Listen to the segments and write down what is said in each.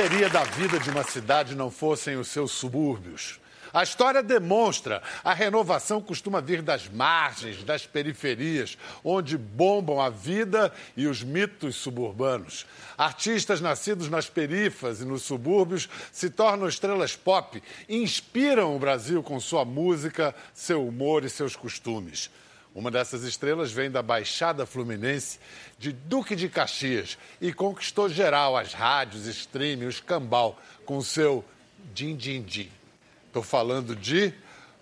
seria da vida de uma cidade não fossem os seus subúrbios? A história demonstra a renovação costuma vir das margens, das periferias, onde bombam a vida e os mitos suburbanos. Artistas nascidos nas perifas e nos subúrbios se tornam estrelas pop, inspiram o Brasil com sua música, seu humor e seus costumes. Uma dessas estrelas vem da Baixada Fluminense, de Duque de Caxias, e conquistou geral as rádios, streaming, os cambal, com seu din din din. Estou falando de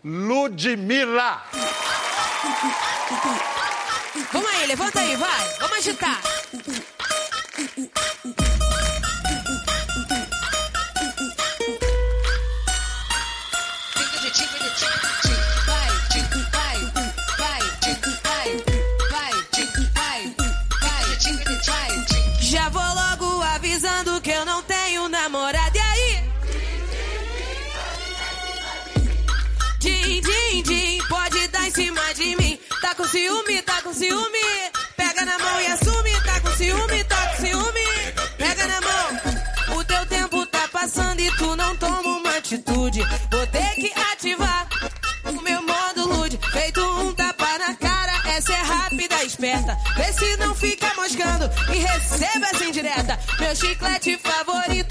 Ludmilla. Vamos aí, levanta aí, vai. Vamos agitar. Com ciúme, tá com ciúme. Pega na mão e assume. Tá com ciúme, tá com ciúme. Pega na mão. O teu tempo tá passando e tu não toma uma atitude. Vou ter que ativar o meu modo lude. Feito um tapa na cara, essa é rápida, esperta. Vê se não fica moscando e receba essa indireta. Meu chiclete favorito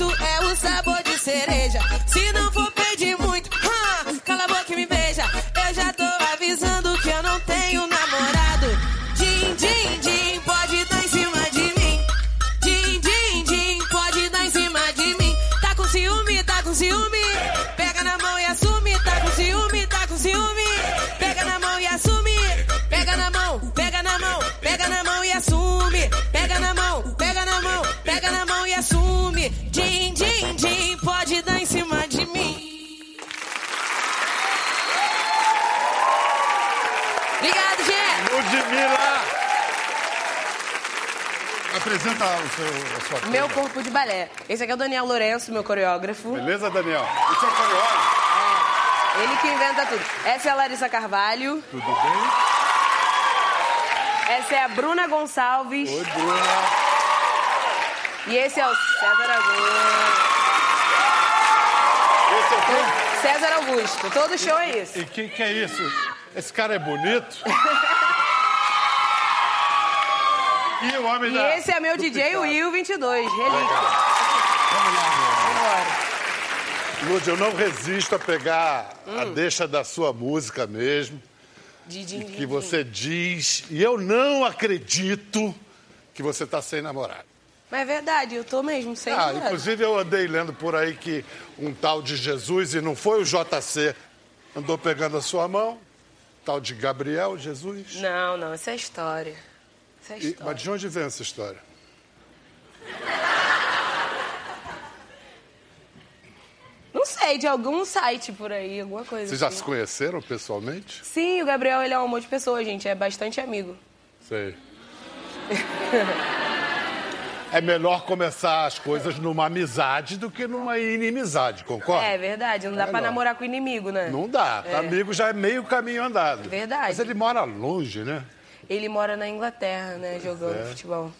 Apresenta o seu, a sua Meu turma. corpo de balé. Esse aqui é o Daniel Lourenço, meu coreógrafo. Beleza, Daniel? O seu coreógrafo? Ele que inventa tudo. Essa é a Larissa Carvalho. Tudo bem? Essa é a Bruna Gonçalves. Oi, Bruna. E esse é o César Augusto. Esse é o quê? César Augusto. Todo show é isso. E o que, que é isso? Esse cara é bonito? e o homem E da... esse é meu DJ picado. Will 22, relíquia. Vamos lá. Lud, eu não resisto a pegar a deixa da sua música mesmo, din, que você diz, e eu não acredito que você está sem namorado. Mas é verdade, eu tô mesmo sem Ah, namorado. inclusive eu andei lendo por aí que um tal de Jesus, e não foi o JC, andou pegando a sua mão, tal de Gabriel Jesus. Não, não, essa é história. É E- mas de onde vem essa história? Não sei, de algum site por aí, alguma coisa Vocês já assim. se conheceram pessoalmente? Sim, o Gabriel, ele é um amor de pessoa, gente. É bastante amigo. Sei. É melhor começar as coisas numa amizade do que numa inimizade, concorda? É verdade, não dá É pra namorar com inimigo, né? Não dá. É. Amigo já é meio caminho andado. Verdade. Mas ele mora longe, né? Ele mora na Inglaterra, né, jogando É. futebol.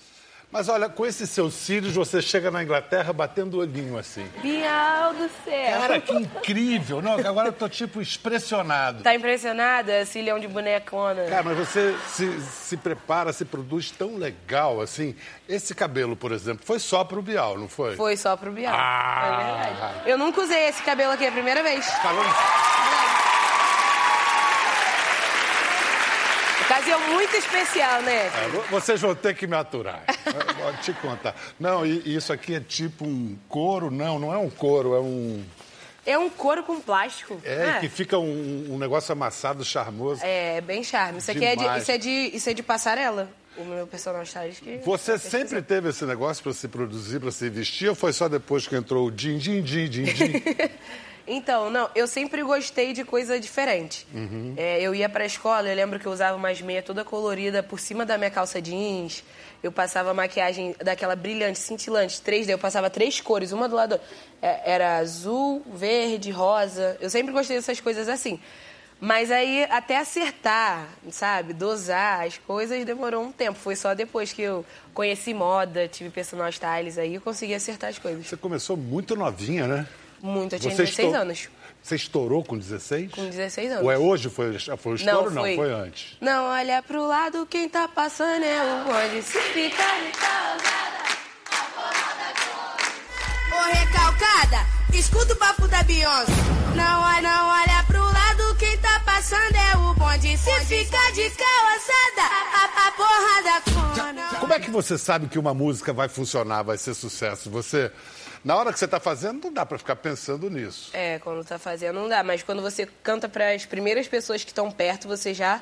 Mas olha, com esses seus cílios, você chega na Inglaterra batendo o olhinho assim. Bial do céu. Cara, que incrível. Não, agora eu tô tipo expressionado. Tá impressionada? Cilhão de bonecona. Cara, mas você se, se prepara, se produz tão legal assim. Esse cabelo, por exemplo, foi só pro Bial, não foi? Foi só pro Bial. Ah. É verdade. Eu nunca usei esse cabelo aqui, é a primeira vez. Falando... Ocasião muito especial, né? É, vo- Vocês vão ter que me aturar. Vou te contar. Não, e isso aqui é tipo um couro? Não, não é um couro, é um. É um couro com plástico. É, que fica um, um negócio amassado charmoso. É, bem charme. Isso aqui é de, isso é de, isso é de passarela. O meu personagem tá que Você sempre teve esse negócio para se produzir, para se vestir, ou foi só depois que entrou o din, din, din, din, din? Então, não, eu sempre gostei de coisa diferente. Uhum. É, eu ia pra escola, eu lembro que eu usava umas meias toda colorida por cima da minha calça jeans. Eu passava maquiagem daquela brilhante, cintilante, 3D. Eu passava três cores, uma do lado. é, Era azul, verde, rosa. Eu sempre gostei dessas coisas assim. Mas aí, até acertar, sabe, dosar as coisas, demorou um tempo. Foi só depois que eu conheci moda, tive personal styles aí, eu consegui acertar as coisas. Você começou muito novinha, né? Muito, eu tinha Você 16 estou- anos. Você estourou com 16? Com 16 anos. Ou é hoje foi, foi o estouro? Não, foi. foi antes. Não, olha pro lado, quem tá passando é o bonde. Se ficar de Ô recalcada, escuta o papo da Beyoncé. Não, olha- não olha pro lado, quem tá passando é o bonde. Se ficar de calçada, a, a, a porrada cona. Como é que você sabe que uma música vai funcionar, vai ser sucesso? Você, na hora que você está fazendo, não dá para ficar pensando nisso. É, quando tá fazendo não dá, mas quando você canta para as primeiras pessoas que estão perto, você já.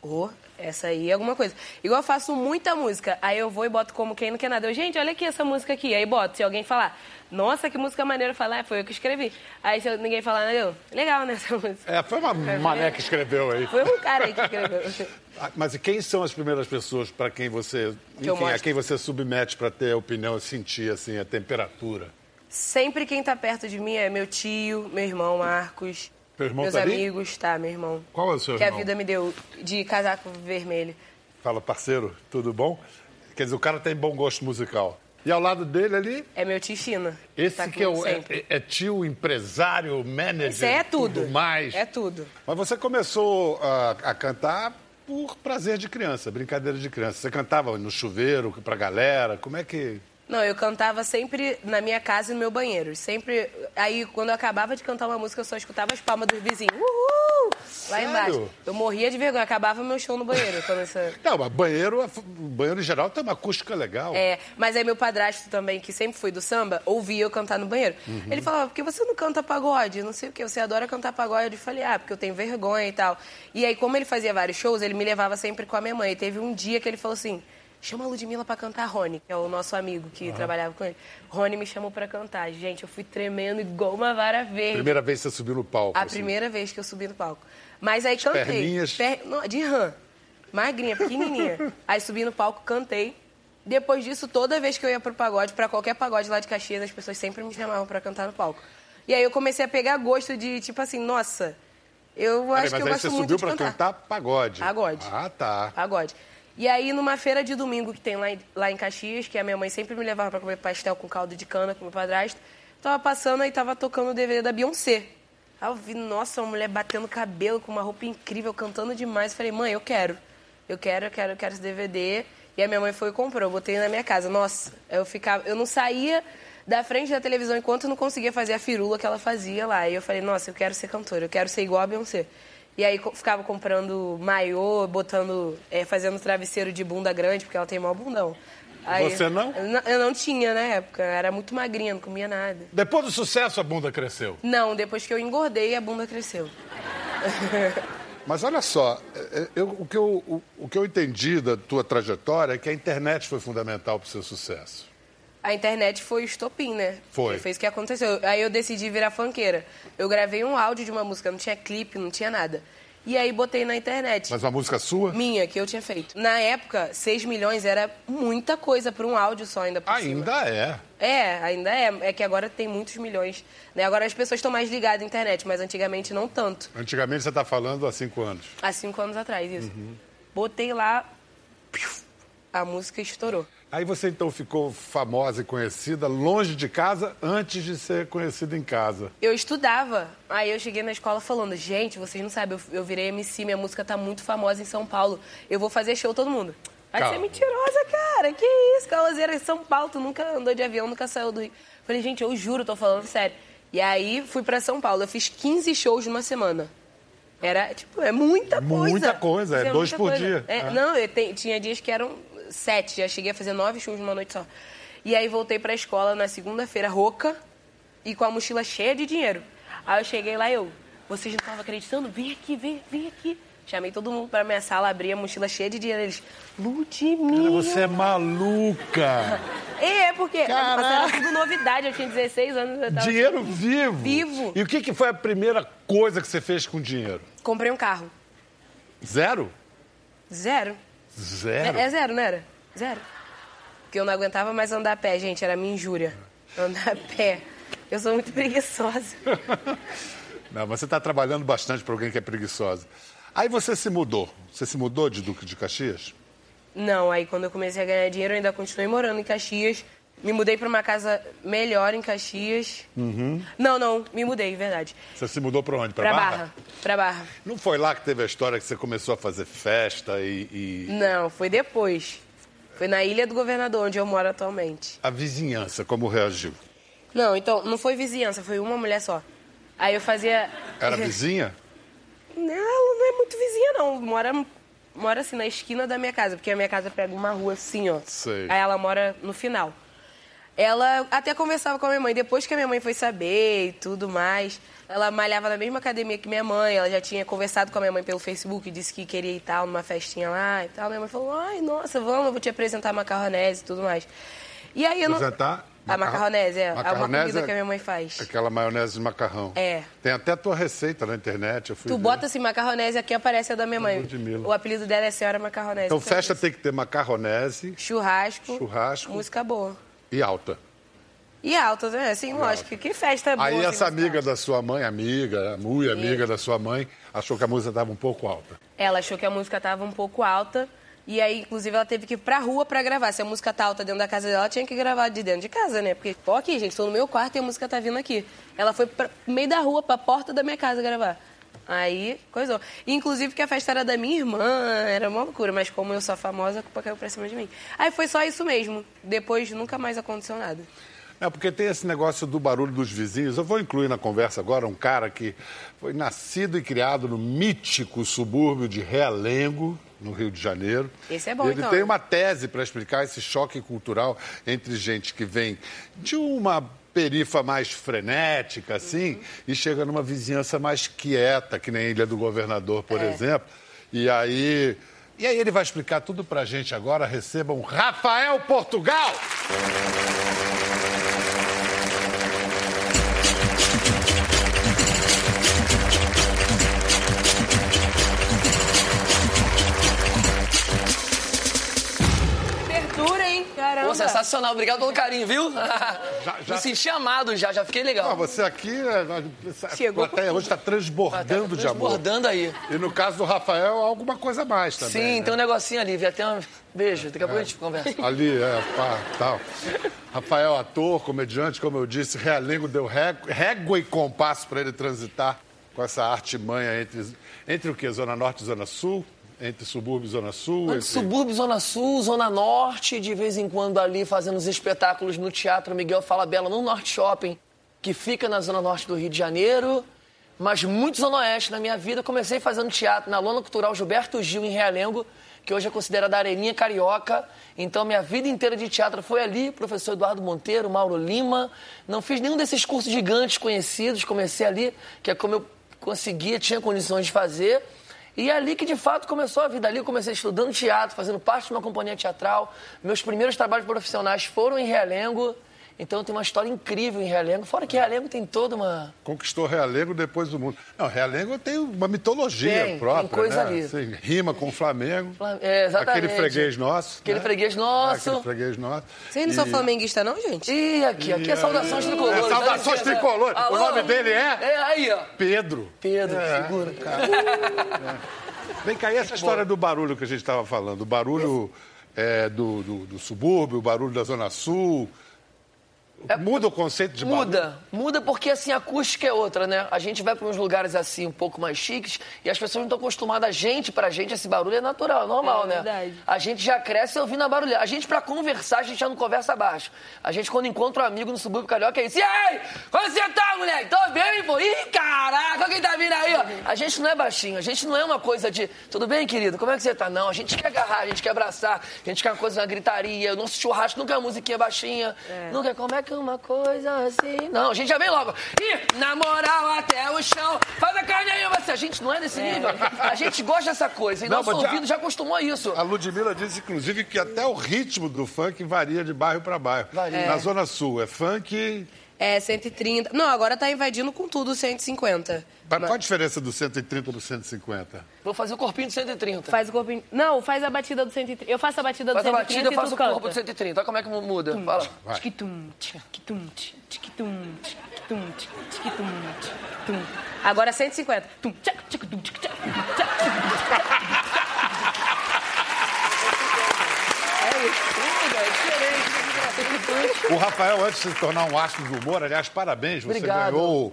Ô, essa aí é alguma coisa. Igual eu faço muita música, aí eu vou e boto como quem não quer nada. Eu, gente, olha aqui essa música aqui. Aí boto, se alguém falar, nossa, que música maneira, falar, foi eu que escrevi. Aí se ninguém falar nada, eu, legal, né, essa música. É, foi uma mané que escreveu aí. Foi um cara aí que escreveu. Ah, Mas e quem são as primeiras pessoas para quem você, Que enfim, a quem você submete para ter a opinião sentir assim a temperatura? Sempre quem tá perto de mim é meu tio, meu irmão Marcos, irmão meus tá ali? amigos, tá, meu irmão. Qual é o seu Que irmão? a vida me deu de casaco vermelho. Fala, parceiro, tudo bom? Quer dizer, o cara tem bom gosto musical. E ao lado dele ali, É meu tio China. esse tá que é, o, é, é tio, empresário, manager, Isso é tudo. mais. É tudo. Mas você começou a, a cantar por prazer de criança, brincadeira de criança. Você cantava no chuveiro pra galera, como é que... Não, eu cantava sempre na minha casa e no meu banheiro. Sempre. Aí, quando eu acabava de cantar uma música, eu só escutava as palmas dos vizinhos. Uhul! Lá Sério? embaixo. Eu morria de vergonha. Acabava meu show no banheiro. Quando essa... Não, mas banheiro, banheiro em geral tem uma acústica legal. É, mas aí meu padrasto também, que sempre foi do samba, ouvia eu cantar no banheiro. Uhum. Ele falava, por que você não canta pagode? Não sei o que, você adora cantar pagode. Eu falei, ah, porque eu tenho vergonha e tal. E aí, como ele fazia vários shows, ele me levava sempre com a minha mãe. E teve um dia que ele falou assim, chama a Ludmilla pra cantar Rony, que é o nosso amigo que trabalhava com ele. Rony me chamou pra cantar. Gente, eu fui tremendo igual uma vara verde. Primeira vez que você subiu no palco. A assim. primeira vez que eu subi no palco. Mas aí cantei. perninhas? Per- não, De rã. Magrinha, pequenininha. aí subi no palco, cantei. Depois disso, toda vez que eu ia pro pagode, pra qualquer pagode lá de Caxias, as pessoas sempre me chamavam pra cantar no palco. E aí eu comecei a pegar gosto de, tipo assim, nossa, eu Peraí, acho que mas eu aí gosto você muito subiu de pra cantar. cantar pagode. Pagode. Ah, tá. Pagode. E aí, numa feira de domingo que tem lá em, lá em Caxias, que a minha mãe sempre me levava pra comer pastel com caldo de cana com meu padrasto, tava passando e tava tocando o DVD da Beyoncé. Aí eu vi, nossa, uma mulher batendo cabelo com uma roupa incrível, cantando demais. Falei, mãe, eu quero. Eu quero, eu quero, eu quero esse DVD. E a minha mãe foi e comprou, eu botei na minha casa. Nossa, eu ficava, eu não saía da frente da televisão enquanto eu não conseguia fazer a firula que ela fazia lá. E eu falei, nossa, eu quero ser cantora, eu quero ser igual a Beyoncé. E aí ficava comprando maiô, botando, é, fazendo travesseiro de bunda grande, porque ela tem maior bundão. Aí- Você não? Eu não? Tinha na época, era muito magrinha, não comia nada. Depois do sucesso, a bunda cresceu. Não, depois que eu engordei, a bunda cresceu. Mas olha só, é, eu- o, que eu, o, o que eu entendi da tua trajetória é que a internet foi fundamental para o seu sucesso. A internet foi o estopim, né? Foi. Que Fez o que aconteceu. Aí eu decidi virar funkeira. Eu gravei um áudio de uma música, não tinha clipe, não tinha nada. E aí botei na internet. Mas uma música sua? Minha, que eu tinha feito. Na época, 6 milhões era muita coisa para um áudio só ainda por cima. Ainda é. É, ainda é. É que agora tem muitos milhões. Né? Agora as pessoas estão mais ligadas à internet, mas antigamente não tanto. Antigamente você está falando há cinco anos. Há cinco anos atrás, isso. Botei lá, a música estourou. Aí você então ficou famosa e conhecida longe de casa antes de ser conhecida em casa. Eu estudava. Aí eu cheguei na escola falando, gente, vocês não sabem, eu, eu virei MC, minha música tá muito famosa em São Paulo. Eu vou fazer show todo mundo. Vai Calma. ser mentirosa, cara. Que isso, Cauazeira em São Paulo, tu nunca andou de avião, nunca saiu do Rio. Falei, gente, eu juro, tô falando sério. E aí fui pra São Paulo. Eu fiz 15 shows numa semana. Era, tipo, é muita coisa. Muita coisa, é Isso dois por coisa. dia. É, É. Não, eu te- tinha dias que eram sete. Já cheguei a fazer nove shows numa noite só. E aí voltei pra escola na segunda-feira, rouca e com a mochila cheia de dinheiro. Aí eu cheguei lá e eu, vocês não estavam acreditando? Vem aqui, vem, vem aqui. Chamei todo mundo pra minha sala, abri a mochila cheia de dinheiro. Eles, Ludmilla. Você é maluca! É, porque Caraca. era tudo novidade. Eu tinha 16 anos. Eu tava... dinheiro vivo! Vivo. E o que, que foi a primeira coisa que você fez com dinheiro? Comprei um carro. Zero? Zero. Zero? É, é zero, não era? Zero. Porque eu não aguentava mais andar a pé, gente. Era minha injúria. Andar a pé. Eu sou muito preguiçosa. Não, mas você está trabalhando bastante para alguém que é preguiçosa. Aí você se mudou. Você se mudou de Duque de Caxias? Não, aí quando eu comecei a ganhar dinheiro, eu ainda continuei morando em Caxias. Me mudei para uma casa melhor em Caxias. Uhum. Não, não, me mudei, verdade. Você se mudou para onde? Para Pra Barra? Barra. Pra Barra. Não foi lá que teve a história que você começou a fazer festa e, e Não, foi depois. Foi na Ilha do Governador, onde eu moro atualmente. a vizinhança como reagiu? Não, então, não foi vizinhança, foi uma mulher só. Aí eu fazia. Era vizinha? Não, ela não é muito vizinha, não. Mora, mora assim, na esquina da minha casa, porque a minha casa pega uma rua assim, ó. Sei. Aí ela mora no final. Ela até conversava com a minha mãe, depois que a minha mãe foi saber e tudo mais. Ela malhava na mesma academia que minha mãe, ela já tinha conversado com a minha mãe pelo Facebook, disse que queria ir tal, numa festinha lá e tal. Minha mãe falou, ai, nossa, vamos, eu vou te apresentar a macarronese e tudo mais. E aí eu não... Apresentar? A macarronese, é. É uma Macarronese comida é que a minha mãe faz. Aquela maionese de macarrão. É. Tem até a tua receita na internet. Eu fui Tu ver. bota assim, macarronese, aqui aparece a da minha mãe. Ludmilla. O apelido dela é Senhora Macarronese. Então festa tem que ter macarronese Churrasco. Churrasco. Música boa. E alta. E altas, né? Assim, lógico. Que festa boa. Aí essa amiga alta. da sua mãe, amiga, muito amiga da sua mãe, achou que a música estava um pouco alta. Ela achou que a música tava um pouco alta. E aí, inclusive, ela teve que ir pra rua pra gravar. Se a música tá alta dentro da casa dela, ela tinha que gravar de dentro de casa, né? Porque, pô, aqui, gente, tô no meu quarto e a música tá vindo aqui. Ela foi pra meio da rua, pra porta da minha casa gravar. Aí, coisou. Inclusive, que a festa era da minha irmã, era uma loucura. Mas como eu sou famosa, a culpa caiu pra cima de mim. Aí foi só isso mesmo. Depois, nunca mais aconteceu nada. É, porque tem esse negócio do barulho dos vizinhos. Eu vou incluir na conversa agora um cara que foi nascido e criado no mítico subúrbio de Realengo, no Rio de Janeiro. Esse é bom, Ele então. tem uma tese para explicar esse choque cultural entre gente que vem de uma perifa mais frenética, assim, Uhum. e chega numa vizinhança mais quieta, que nem a Ilha do Governador, por É. exemplo. E aí... E aí ele vai explicar tudo pra gente agora. Recebam Rafael Portugal! Pô, sensacional. Obrigado pelo carinho, viu? já- Me senti amado já, já fiquei legal. você aqui, é, Chegou plateia hoje está transbordando de amor. Transbordando aí. E no caso do Rafael, alguma coisa a mais também. Sim, né? tem um negocinho ali, vi até um beijo. Daqui a pouco a gente conversa. Ali, é, pá, tal. Rafael, ator, comediante, como eu disse, Realengo deu ré- régua e compasso para ele transitar com essa arte manha entre, entre o que? Zona Norte e Zona Sul? Entre subúrbio e Zona Sul? Entre... Subúrbio, Zona Sul, Zona Norte, de vez em quando ali fazendo os espetáculos no Teatro Miguel Falabella, no Norte Shopping, que fica na Zona Norte do Rio de Janeiro. Mas muito Zona Oeste na minha vida. Comecei fazendo teatro na Lona Cultural Gilberto Gil, em Realengo, que hoje é considerada a Areninha Carioca. Então, minha vida inteira de teatro foi ali. Professor Eduardo Monteiro, Mauro Lima. Não fiz nenhum desses cursos gigantes conhecidos. Comecei ali, que é como eu conseguia, tinha condições de fazer. E é ali que de fato começou a vida. Ali eu comecei estudando teatro, fazendo parte de uma companhia teatral. Meus primeiros trabalhos profissionais foram em Realengo. Então tem uma história incrível em Realengo. Fora que Realengo tem toda uma. Conquistou Realengo depois do mundo. Não, Realengo tem uma mitologia Tem, tem própria, coisa né? ali. Assim, rima com o Flamengo. É, exatamente. Aquele freguês nosso. Aquele né? freguês nosso. aquele freguês nosso. Vocês não são E- flamenguistas, não, gente? E aqui, aqui é Saudações Tricolores. É, Saudações Dá licença. Tricolores. O nome dele é? É, aí, ó. Pedro. Pedro, É, figura. Vem cá, e essa história do barulho que a gente estava falando? O barulho é, do, do, do subúrbio, o barulho da Zona Sul. Muda o conceito de barulho? Muda, muda porque assim a acústica é outra, né? A gente vai para uns lugares assim um pouco mais chiques e as pessoas não estão acostumadas. A gente, pra gente, esse barulho é natural, é normal, É né? verdade. A gente já cresce ouvindo a barulhar. A gente, pra conversar, a gente já não conversa baixo. A gente, quando encontra um amigo no subúrbio carioca, é isso. E aí? Como você tá, moleque? Tô bem, pô? Ih, caraca, quem tá vindo aí, ó? A gente não é baixinho, a gente não é uma coisa de tudo bem, querido? Como é que você tá? Não, a gente quer agarrar, a gente quer abraçar, a gente quer uma coisa, uma gritaria. O nosso churrasco nunca é uma musiquinha baixinha. Nunca é como é que uma coisa assim. Não, a gente já vem logo. Ih, na moral, até o chão. Faz a carne aí, você. A gente não é desse nível. A gente gosta dessa coisa. E Não, nosso mas já- ouvido já acostumou a isso. A Ludmilla disse, inclusive, que até o ritmo do funk varia de bairro para bairro. Varia. Na Zona Sul é funk. É 130. Não, agora tá invadindo com tudo 150. Mas qual a diferença do 130 pro 150? Vou fazer o corpinho de 130. Faz o corpinho. Não, faz a batida do 130. Eu faço a batida do Faz a 130 batida, eu e faço o canta. corpo de 130. Olha como é que muda. Fala. Vai. Tchiquitum, tchiquitum, tchiquitum, tchiquitum, tchiquitum, tchiquitum. Agora 150. Tum, tchac, tchiquitum, tchac, tchac, É isso. É diferente. O Rafael, antes de se tornar um astro do humor, aliás, parabéns, você Obrigado. ganhou o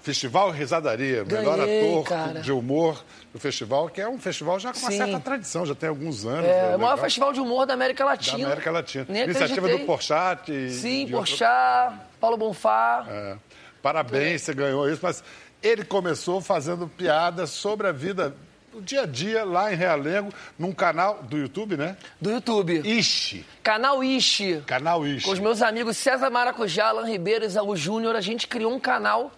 Festival Risadaria, melhor Ganhei, ator cara. de humor do festival, que é um festival já com uma Sim. certa tradição, já tem alguns anos. É né, o maior legal. festival de humor da América da Latina. América Latina. Nem Iniciativa acreditei. do Porchat. e Sim, de outro- Porchat, Paulo Bonfá. É. Parabéns, você ganhou isso, mas ele começou fazendo piadas sobre a vida, o dia a dia, lá em Realengo, num canal do YouTube, né? Do YouTube. Ishi, Canal Ishi. canal Ishi. Com os meus amigos César Maracujá, Alan Ribeiro e Isaú Júnior, a gente criou um canal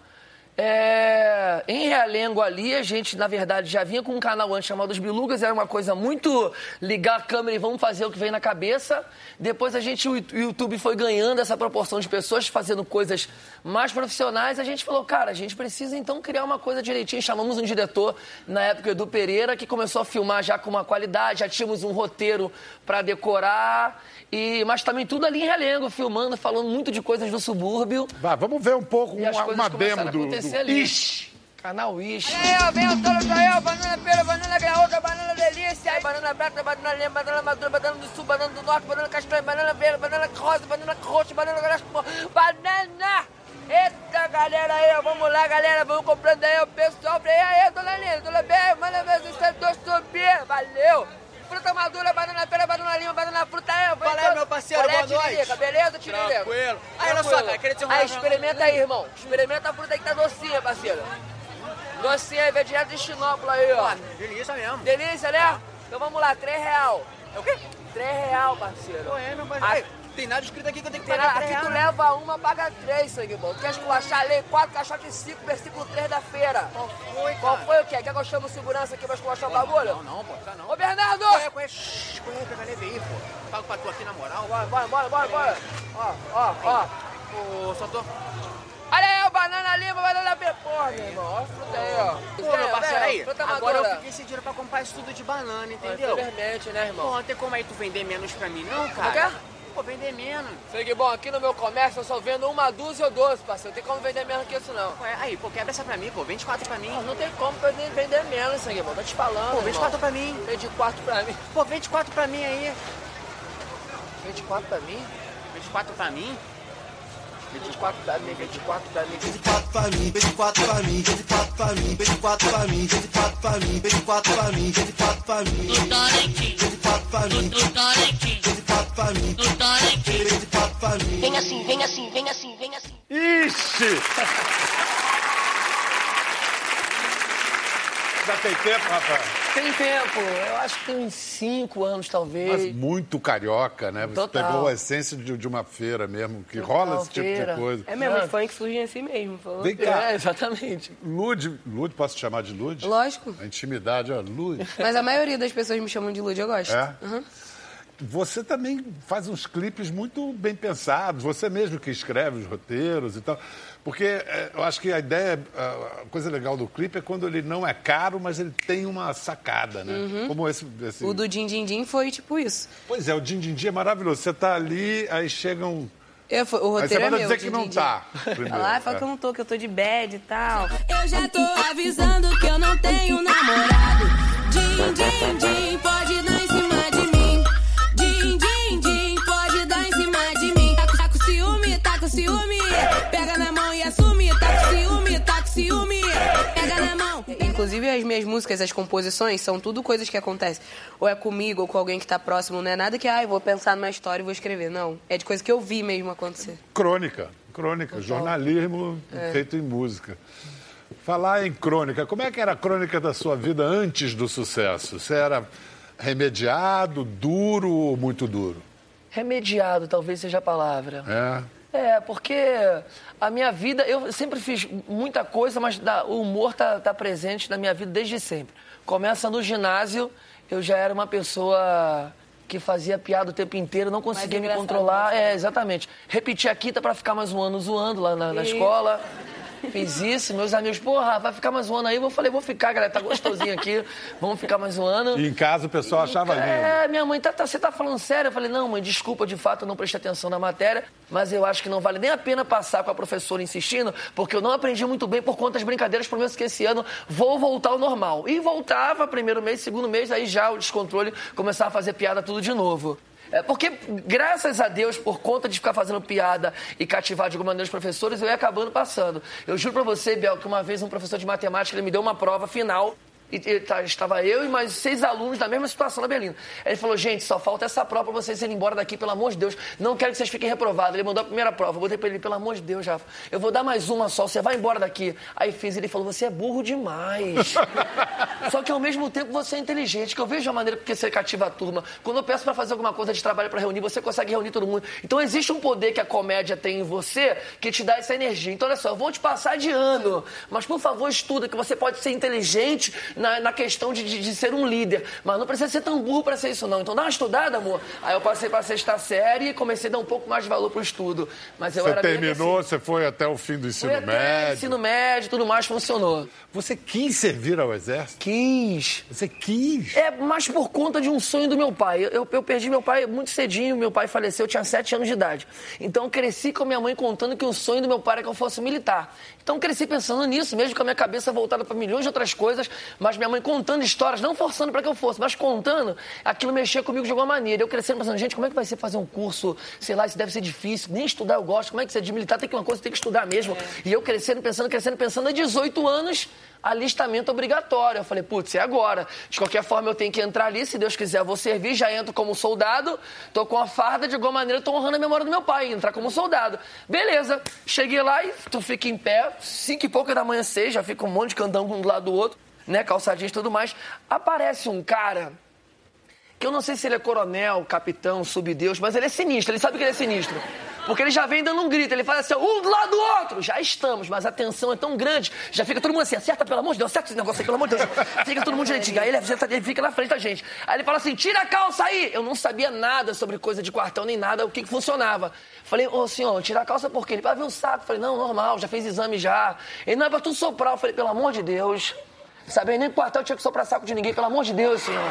é, em Realengo ali. A gente, na verdade, já vinha com um canal antes chamado Os Bilugas, era uma coisa muito ligar a câmera e vamos fazer o que vem na cabeça. Depois a gente, o YouTube foi ganhando essa proporção de pessoas fazendo coisas mais profissionais. A gente falou, cara, a gente precisa então criar uma coisa direitinho. Chamamos um diretor, na época, Edu Pereira, que começou a filmar já com uma qualidade, já tínhamos um roteiro para decorar. E, mas também tudo ali em Realengo, filmando, falando muito de coisas do subúrbio. Vamos ver um pouco uma, uma demo do, do Ishi. Canal Ish. Aí, ó, vem o aí, ó, banana pera, banana graúda, banana delícia, aí, banana preta, banana lima, banana madura, banana do sul, banana do norte, banana castanha, banana verde, banana rosa, banana roxa, banana grossa, banana! Eita, galera aí, vamos lá, galera, vamos comprando aí, ó, pessoal, e aí, dona Lina, tudo bem? Manda meus instrumentos subir, valeu! Fruta madura, banana pera, banana lima, banana fruta aí, ó. vem Fala aí, todo- meu parceiro, Qual é, boa noite. Beleza, Tiririca? Tranquilo. Aí, olha só, cara, queria um Aí, experimenta aí, irmão. Experimenta a fruta aí que tá docinha, parceiro. Docinha aí, vem direto de Chinópolis aí, ó. Delícia mesmo. Delícia, né? Então vamos lá, 3 real. É o quê? 3 real, parceiro. Pô, é, meu Ah, parceiro. Tem nada escrito aqui que eu tenho que pagar três Aqui tu reais, leva uma, paga três, sangue bom. Tu quer esculachar a lei 4, caixote 5, versículo 3 da feira. Qual foi, Qual cara? foi o quê? Quer que eu chame o segurança aqui pra esculachar o bagulho? Não, não, pô, tá não. Ô, Bernardo! Corre, corre, shh, corre, pega leve aí, pô. Pago pra tu aqui na moral. Bora, bora, bora, bora, bora. Ó, ó, ó. Pô, só tô... Olha aí, ó, banana lima, banana pera. Porra, meu irmão, ó a fruta aí, ó. Pô, meu parceiro aí, agora eu fiquei sem dinheiro pra comprar isso tudo de banana, entendeu? Infelizmente, né, Pô, irmão? não tem como aí tu vender menos pra mim, não, quê? cara? Pô, vender menos. Segue bom, aqui no meu comércio eu só vendo uma dúzia ou doce, parceiro. Não tem como vender menos que isso, não. Pô, Aí, pô, quebra essa pra mim, pô. Vende quatro pra mim. Não tem como vender, vender menos, sangue bom. Tô te falando. Pô, vende irmão. quatro pra mim. Vende quatro pra mim. Pô, vende quatro pra mim aí. Vende quatro pra mim? Vende quatro pra mim. Vende quatro pra mim, vende quatro pra mim. Vende quatro pra mim, vende quatro pra mim, vende quatro pra mim, vende quatro pra mim, vende quatro pra mim, vende quatro pra mim, vende quatro pra mim, vende quatro pra mim, vende quatro pra tempo, Rafael? Tem tempo, eu acho que tem uns cinco anos, talvez. Mas muito carioca, né? Você Total. pegou a essência de, de uma feira mesmo, que rola esse tipo feira. de coisa. É mesmo, os funk surgem assim mesmo. Falou. Vem cá, É, exatamente. Lude, Lude, posso te chamar de Lude? Lógico. A intimidade, ó, Lude. Mas a maioria das pessoas me chamam de Lud, eu gosto. É? Uhum. Você também faz uns clipes muito bem pensados, você mesmo que escreve os roteiros e tal. Porque é, eu acho que a ideia, a coisa legal do clipe é quando ele não é caro, mas ele tem uma sacada, né? Como esse, esse- Uhum. O do Din Din Din foi tipo isso. Pois é, o Din Din Din é maravilhoso. Você tá ali, aí chegam. Eu, foi- o Aí roteiro você é manda meu. dizer que não tá. primeiro. Fala, ah, fala É. que eu não tô, que eu tô de bad e tal. Eu já tô avisando que eu não tenho namorado. Din, din, din, pode dar Inclusive, as minhas músicas, as composições, são tudo coisas que acontecem. Ou é comigo, ou com alguém que tá próximo. Não é nada que, ah, eu vou pensar numa história e vou escrever. Não. É de coisa que eu vi mesmo acontecer. Crônica, crônica, jornalismo É. feito em música. Falar em crônica, como é que era a crônica da sua vida antes do sucesso? Você era remediado, duro ou muito duro? Remediado, talvez seja a palavra. É. É, porque a minha vida, eu sempre fiz muita coisa, mas da- o humor tá, tá presente na minha vida desde sempre. Começa no ginásio, eu já era uma pessoa que fazia piada o tempo inteiro, não conseguia me controlar. É, exatamente. Repeti a quinta pra ficar mais um ano zoando lá na, na escola. Fiz isso, meus amigos, porra, vai ficar mais um ano aí? Eu falei, vou ficar, galera, tá gostosinho aqui, vamos ficar mais um ano. E em casa o pessoal achava lindo. É, minha mãe, tá, tá- você tá falando sério? Eu falei, não, mãe, desculpa, de fato, eu não prestei atenção na matéria, mas eu acho que não vale nem a pena passar com a professora insistindo, porque eu não aprendi muito bem por conta das brincadeiras, por menos que esse ano vou voltar ao normal. E voltava, primeiro mês, segundo mês, aí já o descontrole começava a fazer piada tudo de novo. É porque, graças a Deus, por conta de ficar fazendo piada e cativar de alguma maneira os professores, eu ia acabando passando. Eu juro pra você, Bel, que uma vez um professor de matemática ele me deu uma prova final e, e tá- estava eu e mais seis alunos na mesma situação na Belina. Ele falou, gente, só falta essa prova pra vocês irem embora daqui, pelo amor de Deus. Não quero que vocês fiquem reprovados. Ele mandou a primeira prova. Eu botei pra ele, pelo amor de Deus, Rafa. Eu vou dar mais uma só, você vai embora daqui. Aí fiz, ele falou, você é burro demais. só que ao mesmo tempo você é inteligente, que eu vejo a maneira porque você cativa a turma. Quando eu peço pra fazer alguma coisa de trabalho pra reunir, você consegue reunir todo mundo. Então existe um poder que a comédia tem em você que te dá essa energia. Então olha só, eu vou te passar de ano, mas por favor estuda que você pode ser inteligente na, na questão de, de- de ser um líder, mas não precisa ser tão burro pra ser isso não. Então dá uma estudada, amor. Aí eu passei pra sexta série e comecei a dar um pouco mais de valor pro estudo. Mas eu Você era terminou, assim. você foi até o fim do ensino até médio. ensino médio, tudo mais funcionou. Você quis servir ao exército? Quis. Você quis? É, mas por conta de um sonho do meu pai. Eu, eu perdi meu pai muito cedinho, meu pai faleceu, eu tinha sete anos de idade. Então eu cresci com a minha mãe contando que o sonho do meu pai era que eu fosse militar. Então eu cresci pensando nisso, mesmo com a minha cabeça voltada para milhões de outras coisas, mas minha mãe contando histórias, não forçando para que eu fosse, mas contando, aquilo mexia comigo de alguma maneira. Eu crescendo pensando, gente, como é que vai ser fazer um curso, sei lá, isso deve ser difícil, nem estudar eu gosto, como é que você é de militar, tem que uma coisa, tem que estudar mesmo. E eu crescendo, pensando, crescendo, pensando, há 18 anos, alistamento obrigatório. Eu falei, putz, é agora. De qualquer forma, eu tenho que entrar ali, se Deus quiser, eu vou servir, já entro como soldado, tô com a farda, de alguma maneira, tô honrando a memória do meu pai, entrar como soldado. Beleza, cheguei lá e tu fica em pé, cinco e pouca da manhã, seis, já fica um monte de candão um do lado do outro, né, calçadinhos e tudo mais. Aparece um cara que eu não sei se ele é coronel, capitão, subdeus, mas ele é sinistro, ele sabe que ele é sinistro. Porque ele já vem dando um grito, ele fala assim, um do lado do outro. Já estamos, mas a tensão é tão grande, já fica todo mundo assim, acerta pelo amor de Deus, acerta esse negócio aí, pelo amor de Deus. Fica todo mundo direitinho. Aí ele, ele fica na frente da gente. Aí ele fala assim, tira a calça aí. Eu não sabia nada sobre coisa de quartel, nem nada, o que, que funcionava. Falei, ô senhor, tira a calça por quê? Ele vai ver o saco. Falei, não, normal, já fez exame já. Ele, não, é pra tudo soprar. Eu falei, pelo amor de Deus. Sabia nem que quartel tinha que soprar saco de ninguém, pelo amor de Deus, senhor.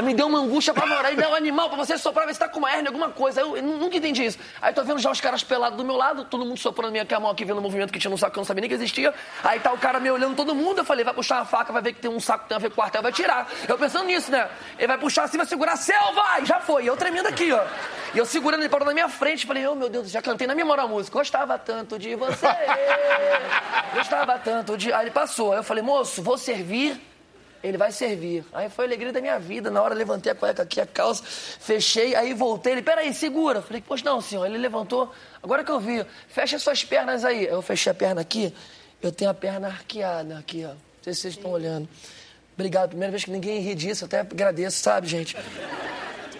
Me deu uma angústia apavorada. Aí deu um animal pra você soprar, ver se tá com uma hernia, alguma coisa. Eu, eu nunca entendi isso. Aí tô vendo já os caras pelados do meu lado, todo mundo soprando minha a mão aqui, vendo o movimento que tinha no saco que eu não sabia nem que existia. Aí tá o cara me olhando todo mundo. Eu falei, vai puxar uma faca, vai ver que tem um saco que tem a ver com o quartel, vai tirar. Eu pensando nisso, né? Ele vai puxar assim, vai segurar, selva! E já foi. E eu tremendo aqui, ó. E eu segurando, ele parou na minha frente. Falei, oh meu Deus, já cantei na memória a música. Gostava tanto de você. Gostava tanto de. Aí ele passou. Aí eu falei, moço, vou servir ele vai servir. Aí foi a alegria da minha vida. Na hora levantei a cueca aqui, a calça, fechei, aí voltei. Ele, peraí, segura. Falei, pois não, senhor. Ele levantou. Agora que eu vi, fecha suas pernas aí. Eu fechei a perna aqui, eu tenho a perna arqueada aqui, ó. Não sei se vocês estão olhando. Obrigado, primeira vez que ninguém ri disso, até agradeço, sabe, gente?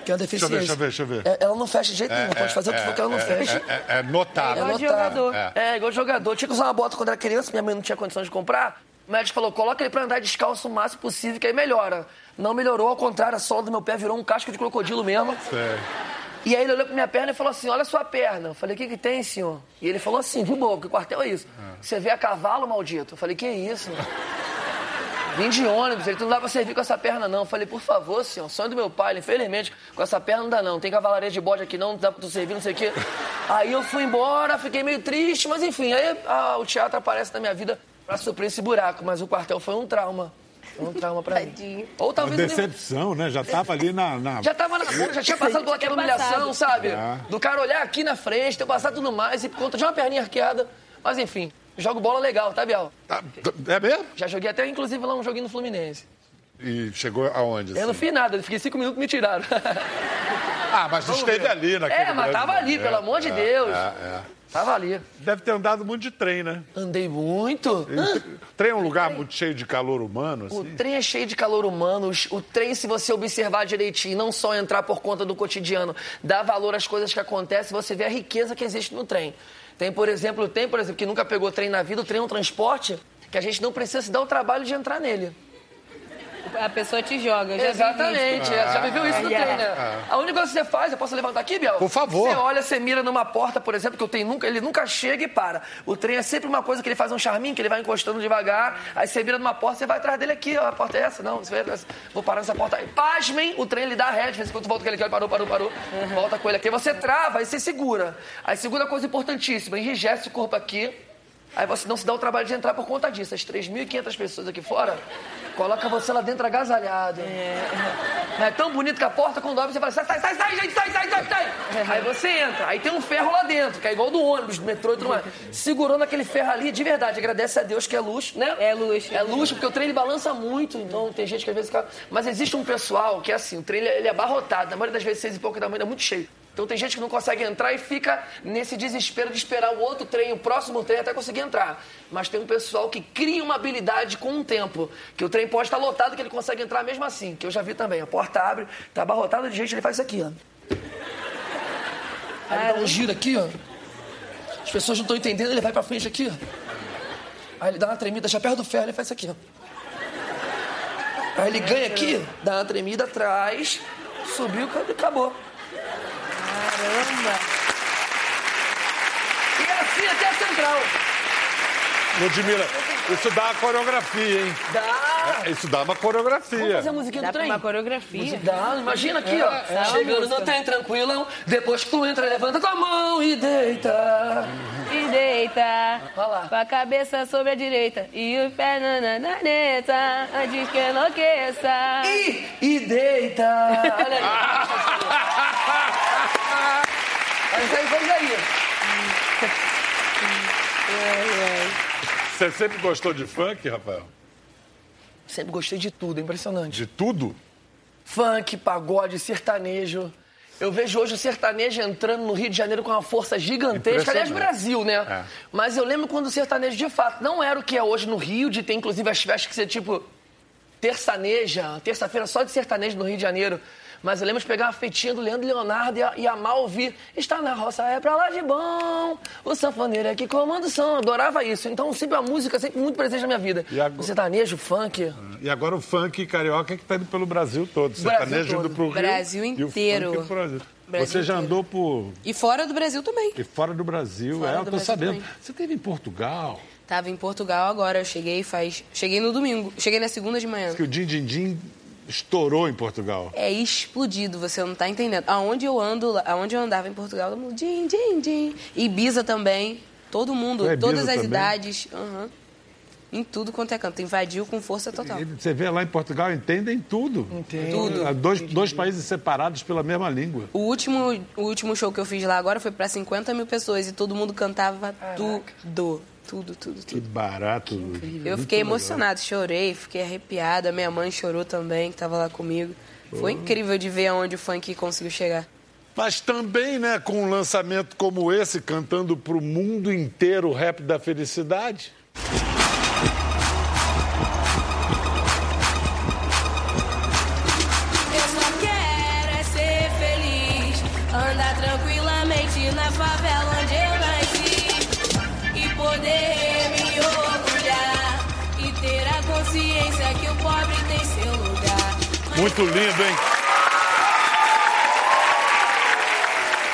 Que é uma Deixa eu deficiência. ver, deixa eu ver, deixa eu ver. É, Ela não fecha de jeito nenhum, pode fazer o que for que ela não fecha. É, é, é notável. igual de notável. jogador. É. É, igual jogador. Tinha que usar uma bota quando era criança, minha mãe não tinha condição de comprar. O médico falou, coloca ele pra andar descalço o máximo possível, que aí melhora. Não melhorou, ao contrário, a sola do meu pé virou um casco de crocodilo mesmo. É. E aí ele olhou pra minha perna e falou assim, olha a sua perna. Eu falei, o que que tem, senhor? E ele falou assim, de boa, o quartel é isso. Você vê a cavalo, maldito? Eu falei, que isso? Vim de ônibus, ele não dá pra servir com essa perna, não. Eu falei, por favor, senhor, sonho do meu pai, infelizmente, com essa perna não dá, não. Tem cavalaria de bode aqui, não, não dá pra tu servir, não sei o quê. Aí eu fui embora, fiquei meio triste, mas enfim, aí ah, o teatro aparece na minha vida pra suprir esse buraco, mas o quartel foi um trauma. Foi um trauma pra mim. Tadinho. Ou Uma talvez. eu nem- decepção, né? Já tava ali na. na- já tava na cor, já tinha passado por aquela humilhação, sabe? É. Do cara olhar aqui na frente, ter passado tudo mais, e por conta de uma perninha arqueada. Mas enfim, jogo bola legal, tá, Biel? Tá- É mesmo? Já joguei até, inclusive, lá um joguinho no Fluminense. E chegou aonde? Eu não assim? fiz nada, eu fiquei cinco minutos e me tiraram. Ah, mas esteve ali naquele É, mas grande tava ali, momento. pelo amor de É, Deus. é, é. Tava ali. Deve ter andado muito de trem, né? Andei muito. Trem é um lugar muito cheio de calor humano, O assim. trem é cheio de calor humano. O trem, se você observar direitinho, não só entrar por conta do cotidiano, dá valor às coisas que acontecem, você vê a riqueza que existe no trem. Tem, por exemplo, tem, por exemplo, que nunca pegou trem na vida, o trem é um transporte que a gente não precisa se dar o trabalho de entrar nele. A pessoa te joga. eu já Exatamente, isso. é, já viveu isso no Ah, trem, né? ah. A única coisa que você faz, eu posso levantar aqui, Biel? Por favor. Você olha, você mira numa porta, por exemplo, que o trem nunca, ele nunca chega e para. O trem é sempre uma coisa que ele faz um charminho, que ele vai encostando devagar, aí você mira numa porta, você vai atrás dele aqui, ó, a porta é essa, não, você vai, vou parar nessa porta aí. Pasmem, o trem ele dá ré, de vez em quando volta com ele aqui, ó, parou, parou, parou, volta com ele aqui, você trava, aí você segura. Aí segunda coisa importantíssima, enrijece o corpo aqui, Aí você não se dá o trabalho de entrar por conta disso. As 3.500 pessoas aqui fora, coloca você lá dentro agasalhado. É. tão bonito que a porta, quando abre, você fala, sai, sai, sai, sai, gente, sai, sai, sai, sai. Aí você entra. Aí tem um ferro lá dentro, que é igual do ônibus, do metrô e tudo mais. Segurou naquele ferro ali, de verdade. Agradece a Deus que é luxo, né? É luxo. É luxo, porque o trem ele balança muito, então tem gente que às vezes fica... Mas existe um pessoal que é assim, o trem ele é- ele é abarrotado. Na maioria das vezes, seis e pouco da manhã, é muito cheio. Então tem gente que não consegue entrar e fica nesse desespero de esperar o outro trem, o próximo trem, até conseguir entrar. Mas tem um pessoal que cria uma habilidade com o tempo, que o trem pode estar lotado, que ele consegue entrar mesmo assim, que eu já vi também. A porta abre, tá abarrotada de gente, ele faz isso aqui, ó. Aí ele dá um giro aqui, ó. As pessoas não estão entendendo, ele vai pra frente aqui, ó. Aí ele dá uma tremida, já perto do ferro, ele faz isso aqui, ó. Aí ele ganha aqui, dá uma tremida atrás, subiu acabou. Caramba. E é assim até a central. Ludmilla, isso dá uma coreografia, hein? Dá. É, Isso dá uma Vamos coreografia. fazer a musiquinha Dá do trem? uma coreografia. Dá, imagina aqui, É, ó. uma Chegando música. no trem tranquilão, depois que tu entra, levanta tua mão e deita. E deita Olha lá. com a cabeça sobre a direita e o pé na na naneta antes que enlouqueça. E, e deita. Olha aí. Faz aí. Você sempre gostou de funk, Rafael? Sempre gostei de tudo, é impressionante. De tudo? Funk, pagode, sertanejo. Eu vejo hoje o sertanejo entrando no Rio de Janeiro com uma força gigantesca. Aliás. Brasil, né? É. Mas eu lembro quando o sertanejo, de fato, não era o que é hoje no Rio, de ter inclusive as festas que ser tipo terçaneja, terça-feira só de sertanejo no Rio de Janeiro. Mas eu lembro de pegar uma feitinha do Leandro Leonardo e, a- e amar ouvir. Está na roça, é pra lá de bom. O sanfoneiro é que comanda o som. Adorava isso. Então, sempre a música, sempre muito presente na minha vida. E agora- O sertanejo, o funk. E agora o funk carioca que tá indo pelo Brasil todo. Brasil Sertanejo todo. indo pro Rio. Brasil e o inteiro. funk Brasil. Brasil Você já inteiro. andou por... E fora do Brasil também. E fora do Brasil, Fora é, eu tô Brasil sabendo. também. Você teve em Portugal, Tava em Portugal agora, eu cheguei faz. Cheguei no domingo. Cheguei na segunda de manhã. que o Din Din Din estourou em Portugal. É explodido, você não tá entendendo. Aonde eu ando, aonde eu andava em Portugal, todo mundo din, din, din. Ibiza também. Todo mundo, Ibiza todas as também? idades. aham. Em tudo quanto é canto. Invadiu com força total. E Você vê lá em Portugal, entendem tudo. Entendem. Tudo. Dois, dois países separados pela mesma língua. O último, o último show que eu fiz lá agora foi pra 50 mil pessoas e todo mundo cantava tudo. Tudo, tudo, Que tudo. barato. Eu Muito fiquei legal. emocionado, chorei, fiquei arrepiada. Minha mãe chorou também, que tava lá comigo. Foi incrível de ver aonde o funk conseguiu chegar. Mas também, né, com um lançamento como esse, cantando pro mundo inteiro o rap da felicidade. Muito lindo, hein?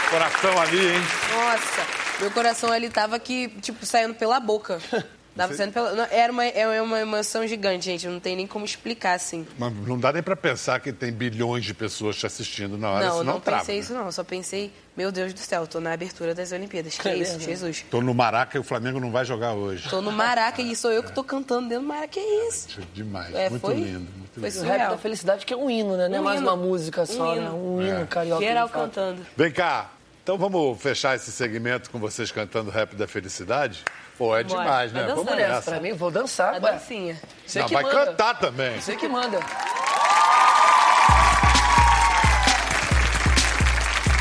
Coração ali, hein? Nossa, meu coração ali tava aqui, tipo, saindo pela boca. Tava saindo pela... não, Era uma, é uma emoção gigante, gente. Não tem nem como explicar, assim. Mas não dá nem pra pensar que tem bilhões de pessoas te assistindo na hora, não, senão não trava, pensei né? isso, não. Só pensei, meu Deus do céu, tô na abertura das Olimpíadas. Que é isso, Jesus. Tô no Maraca e o Flamengo não vai jogar hoje. Tô no Maraca e sou eu que tô cantando dentro do Maraca. Que isso? Demais. É, muito foi- lindo. Muito foi lindo. O rap da felicidade que é um hino, né? Não é mais hino. uma música só, Um né? hino. Um hino carioca. Geral cantando. Vem cá. Então vamos fechar esse segmento com vocês cantando rap da felicidade? Pô, é Bora. demais, né? Vamos Nessa, pra mim, vou dançar. A ué. dancinha. Você Não, que vai manda. cantar também. Você que manda.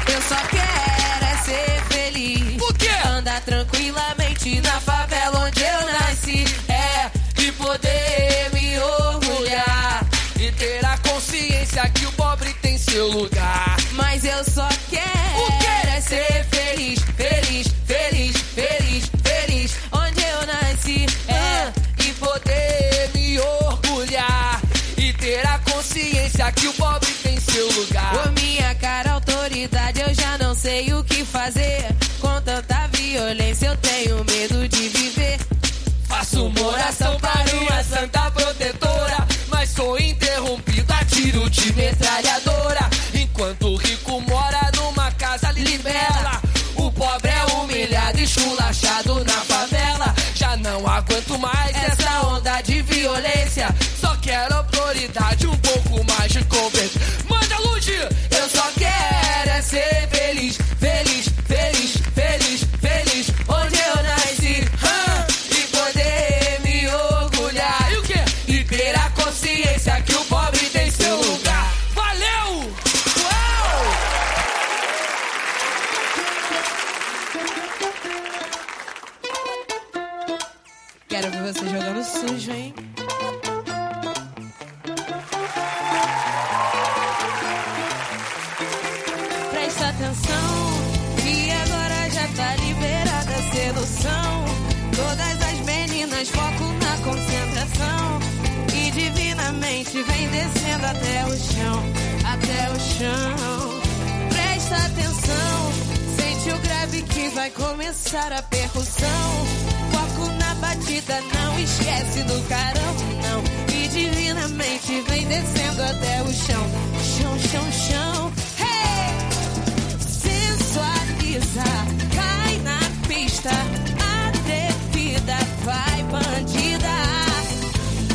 Eu só quero é ser feliz. O quê? Andar tranquilamente na favela onde eu nasci. É, e poder me orgulhar. E ter a consciência que o pobre tem seu lugar. Ser feliz, feliz, feliz, feliz, feliz. Onde eu nasci. É, E poder me orgulhar. E ter a consciência que o pobre tem seu lugar. Ô minha cara, autoridade, eu já não sei o que fazer. Com tanta violência, eu tenho medo de viver. Faço uma oração para uma santa esculachado na favela. Já não aguento mais essa onda de violência, só quero autoridade, um pouco mais de competência. Atenção, que agora já tá liberada a sedução. Todas as meninas foco na concentração. E divinamente vem descendo até o chão, até o chão. Presta atenção, sente o grave que vai começar a percussão. Foco na batida, não esquece do carão, não. E divinamente vem descendo até o chão, chão, chão, chão. Cai na pista, atrevida, vai bandida.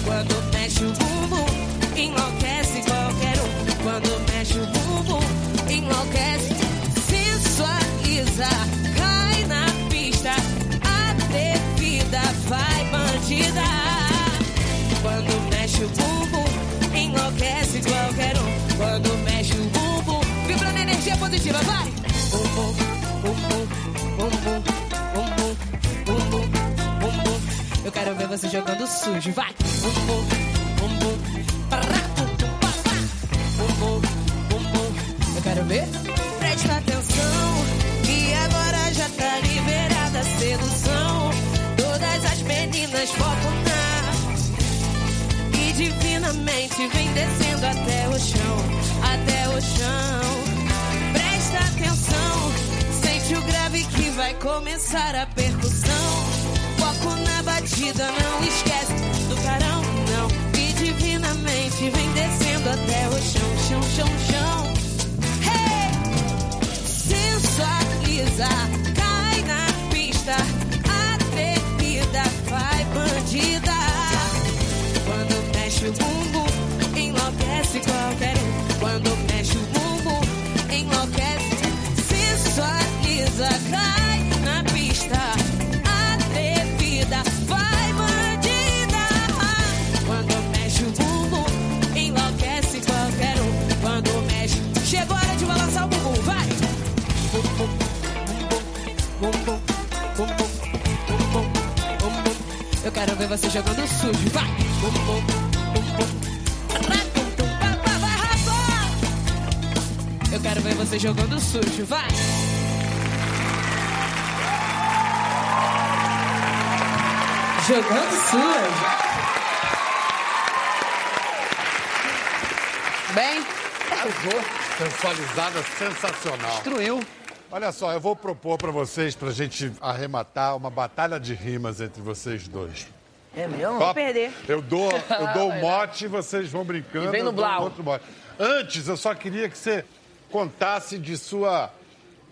Quando mexe o bumbum, enlouquece qualquer um. Quando mexe o bumbum, enlouquece. Sensualiza, cai na pista, atrevida, vai bandida. Quando mexe o bumbum, enlouquece qualquer um. Quando mexe o bumbum, vibra na energia positiva, vai! Bumbum, Eu quero ver você jogando sujo, vai! Eu quero ver. Presta atenção, que agora já tá liberada a sedução. Todas as meninas focam na e divinamente vem descendo até o chão, até o chão. Começar a percussão. Foco na batida, não esquece do carão, não. E divinamente vem descendo até o chão, chão, chão, chão. Hey! Sensualiza, cai na pista, atrevida, vai bandida. Quando mexe o bumbum, enlouquece qualquer um. Quando mexe o bumbum, enlouquece. Sensualiza, cai Eu quero ver você jogando sujo, vai! Eu quero ver você jogando sujo, vai! Jogando sujo. Bem, Sensualizada, sensacional. destruiu. Olha só, eu vou propor para vocês, para a gente arrematar, uma batalha de rimas entre vocês dois. É mesmo? Top? perder. Eu dou, eu dou o mote e vocês vão brincando. E vem no um blau. outro mote. Antes, eu só queria que você contasse de sua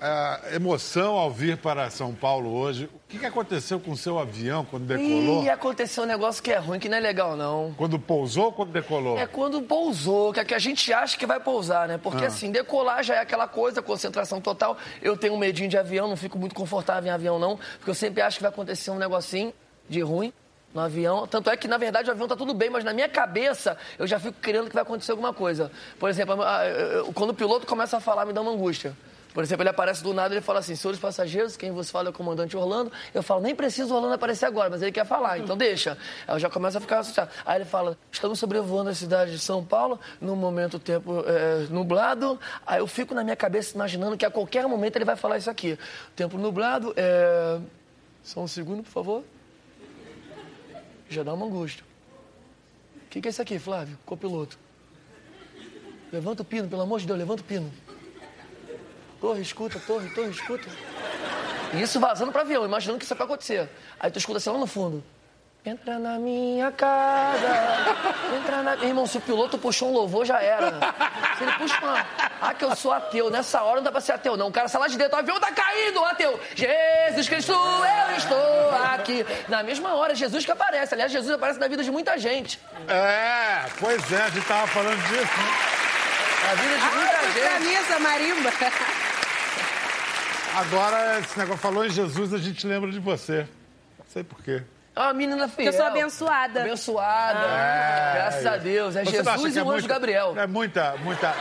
ah, emoção ao vir para São Paulo hoje. O que, que aconteceu com o seu avião quando decolou? Ih, aconteceu um negócio que é ruim, que não é legal, não. Quando pousou ou quando decolou? É quando pousou, que é que a gente acha que vai pousar, né? Porque assim, decolar já é aquela coisa, concentração total. Eu tenho um medinho de avião, não fico muito confortável em avião, não, porque eu sempre acho que vai acontecer um negocinho de ruim no avião. Tanto é que, na verdade, o avião tá tudo bem, mas na minha cabeça eu já fico querendo que vai acontecer alguma coisa. Por exemplo, a- quando o piloto começa a falar, me dá uma angústia. Por exemplo, ele aparece do nada e ele fala assim, senhores passageiros, quem vos fala é o comandante Orlando. Eu falo, nem precisa o Orlando aparecer agora, mas ele quer falar, então deixa. Aí eu já começo a ficar assustado. Aí ele fala, estamos sobrevoando a cidade de São Paulo, no momento o tempo é, nublado. Aí eu fico na minha cabeça imaginando que a qualquer momento ele vai falar isso aqui. Tempo nublado, é... Só um segundo, por favor. Já dá uma angústia. O que, que é isso aqui, Flávio? Copiloto. Levanta o pino, pelo amor de Deus, levanta o pino. Torre, escuta, torre, torre, escuta. E isso vazando pro avião, imaginando que isso vai acontecer. Aí tu escuta assim lá no fundo. Entra na minha casa. Entra na. Irmão, se o piloto puxou um louvor, já era. Se ele puxa uma. Ah, que eu sou ateu. Nessa hora não dá pra ser ateu, não. O cara sai lá de dentro, o avião tá caindo, ateu. Jesus Cristo, eu estou aqui. Na mesma hora, Jesus que aparece. Aliás, Jesus aparece na vida de muita gente. É, pois é, a gente tava falando disso, né? Na vida de muita Ah, gente. camisa, marimba. Agora, esse negócio falou em Jesus, a gente lembra de você. Não sei por quê. É uma menina fiel. Eu sou abençoada. Abençoada. Graças a Deus. É Você Jesus e é o anjo Gabriel. É muita, muita.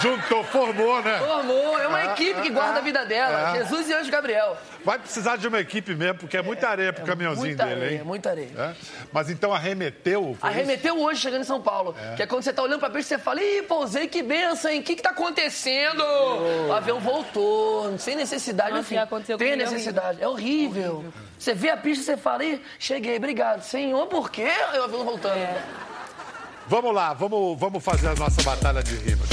Juntou, formou, né? Formou, é uma Ah, equipe que guarda ah, a vida dela. ah. Jesus e anjo Gabriel. Vai precisar de uma equipe mesmo, porque é muita areia pro caminhãozinho muita dele, areia, hein? muita areia. É? Mas então arremeteu. foi Arremeteu hoje chegando em São Paulo. Que é quando você tá olhando pra peixe, você fala, ih, pousei, que benção, hein? O que que tá acontecendo? O avião voltou, sem necessidade, Nossa, enfim. aconteceu Tem comigo, é necessidade. É horrível. Você vê a pista, você fala, ih, cheguei, obrigado. Senhor, por quê? Aí o avião voltando. É. Vamos lá, vamos, vamos fazer a nossa batalha de rimas.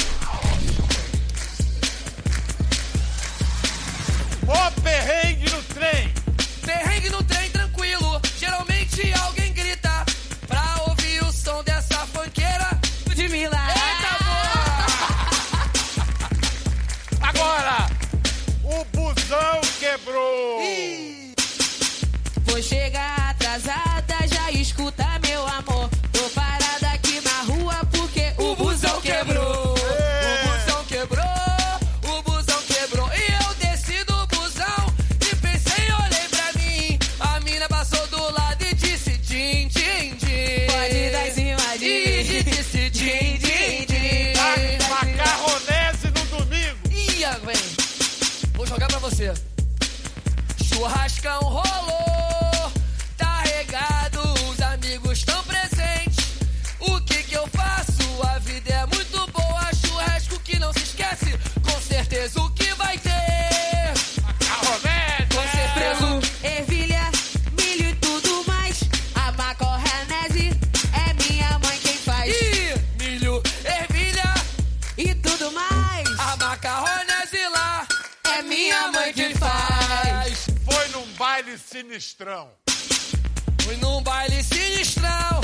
Sinistrão. Fui num baile sinistrão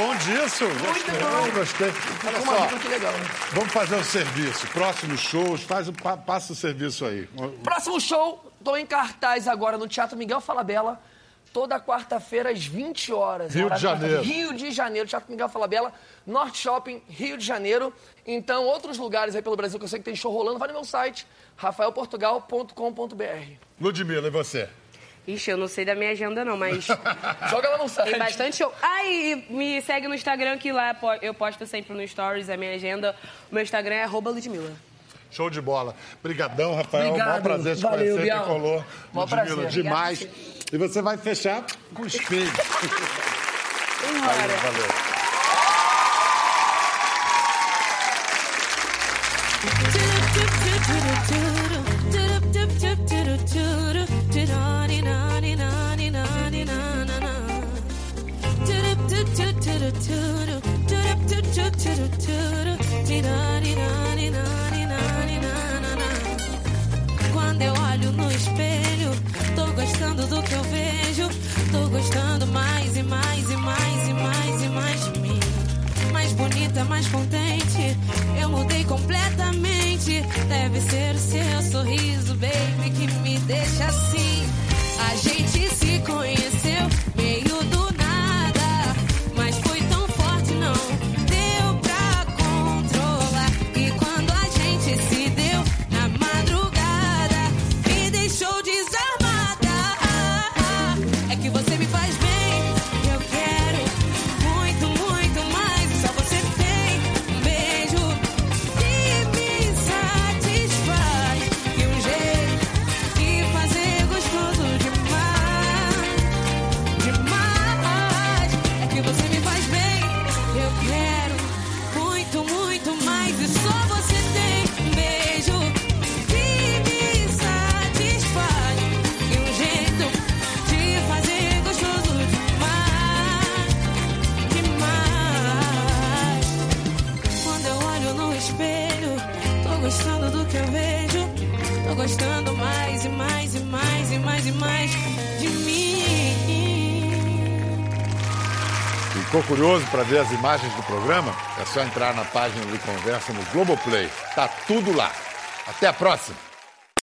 bom disso. Gostei, gostei. Olha só, que legal. vamos fazer o serviço. Próximos shows, faz, passa o serviço aí. Próximo show, tô em cartaz agora no Teatro Miguel Falabella. Toda quarta-feira às 20 horas. Rio de Janeiro. Rio de Janeiro, Teatro Miguel Falabella, Norte Shopping, Rio de Janeiro. Então, outros lugares aí pelo Brasil que eu sei que tem show rolando, vai no meu site, rafaelportugal.com.br. Ludmilla, e você? Ixi, eu não sei da minha agenda não, mas Joga lá no site. tem bastante show. Ah, e me segue no Instagram que lá eu posto sempre no Stories a minha agenda. O meu Instagram é arroba Ludmilla. Show de bola. Obrigadão, Rafael. Obrigado. Maior prazer te Valeu, conhecer, Bial. Tricolor. Maior Ludmilla, prazer. demais. E você vai fechar com espelho. Valeu, valeu. Espelho, tô gostando do que eu vejo. Tô gostando mais e mais e mais e mais e mais de mim. Mais bonita, mais contente. Eu mudei completamente. Deve ser o seu sorriso, baby, que me deixa assim. A gente curioso para ver as imagens do programa? É só entrar na página do Conversa no Globoplay. Tá tudo lá. Até a próxima!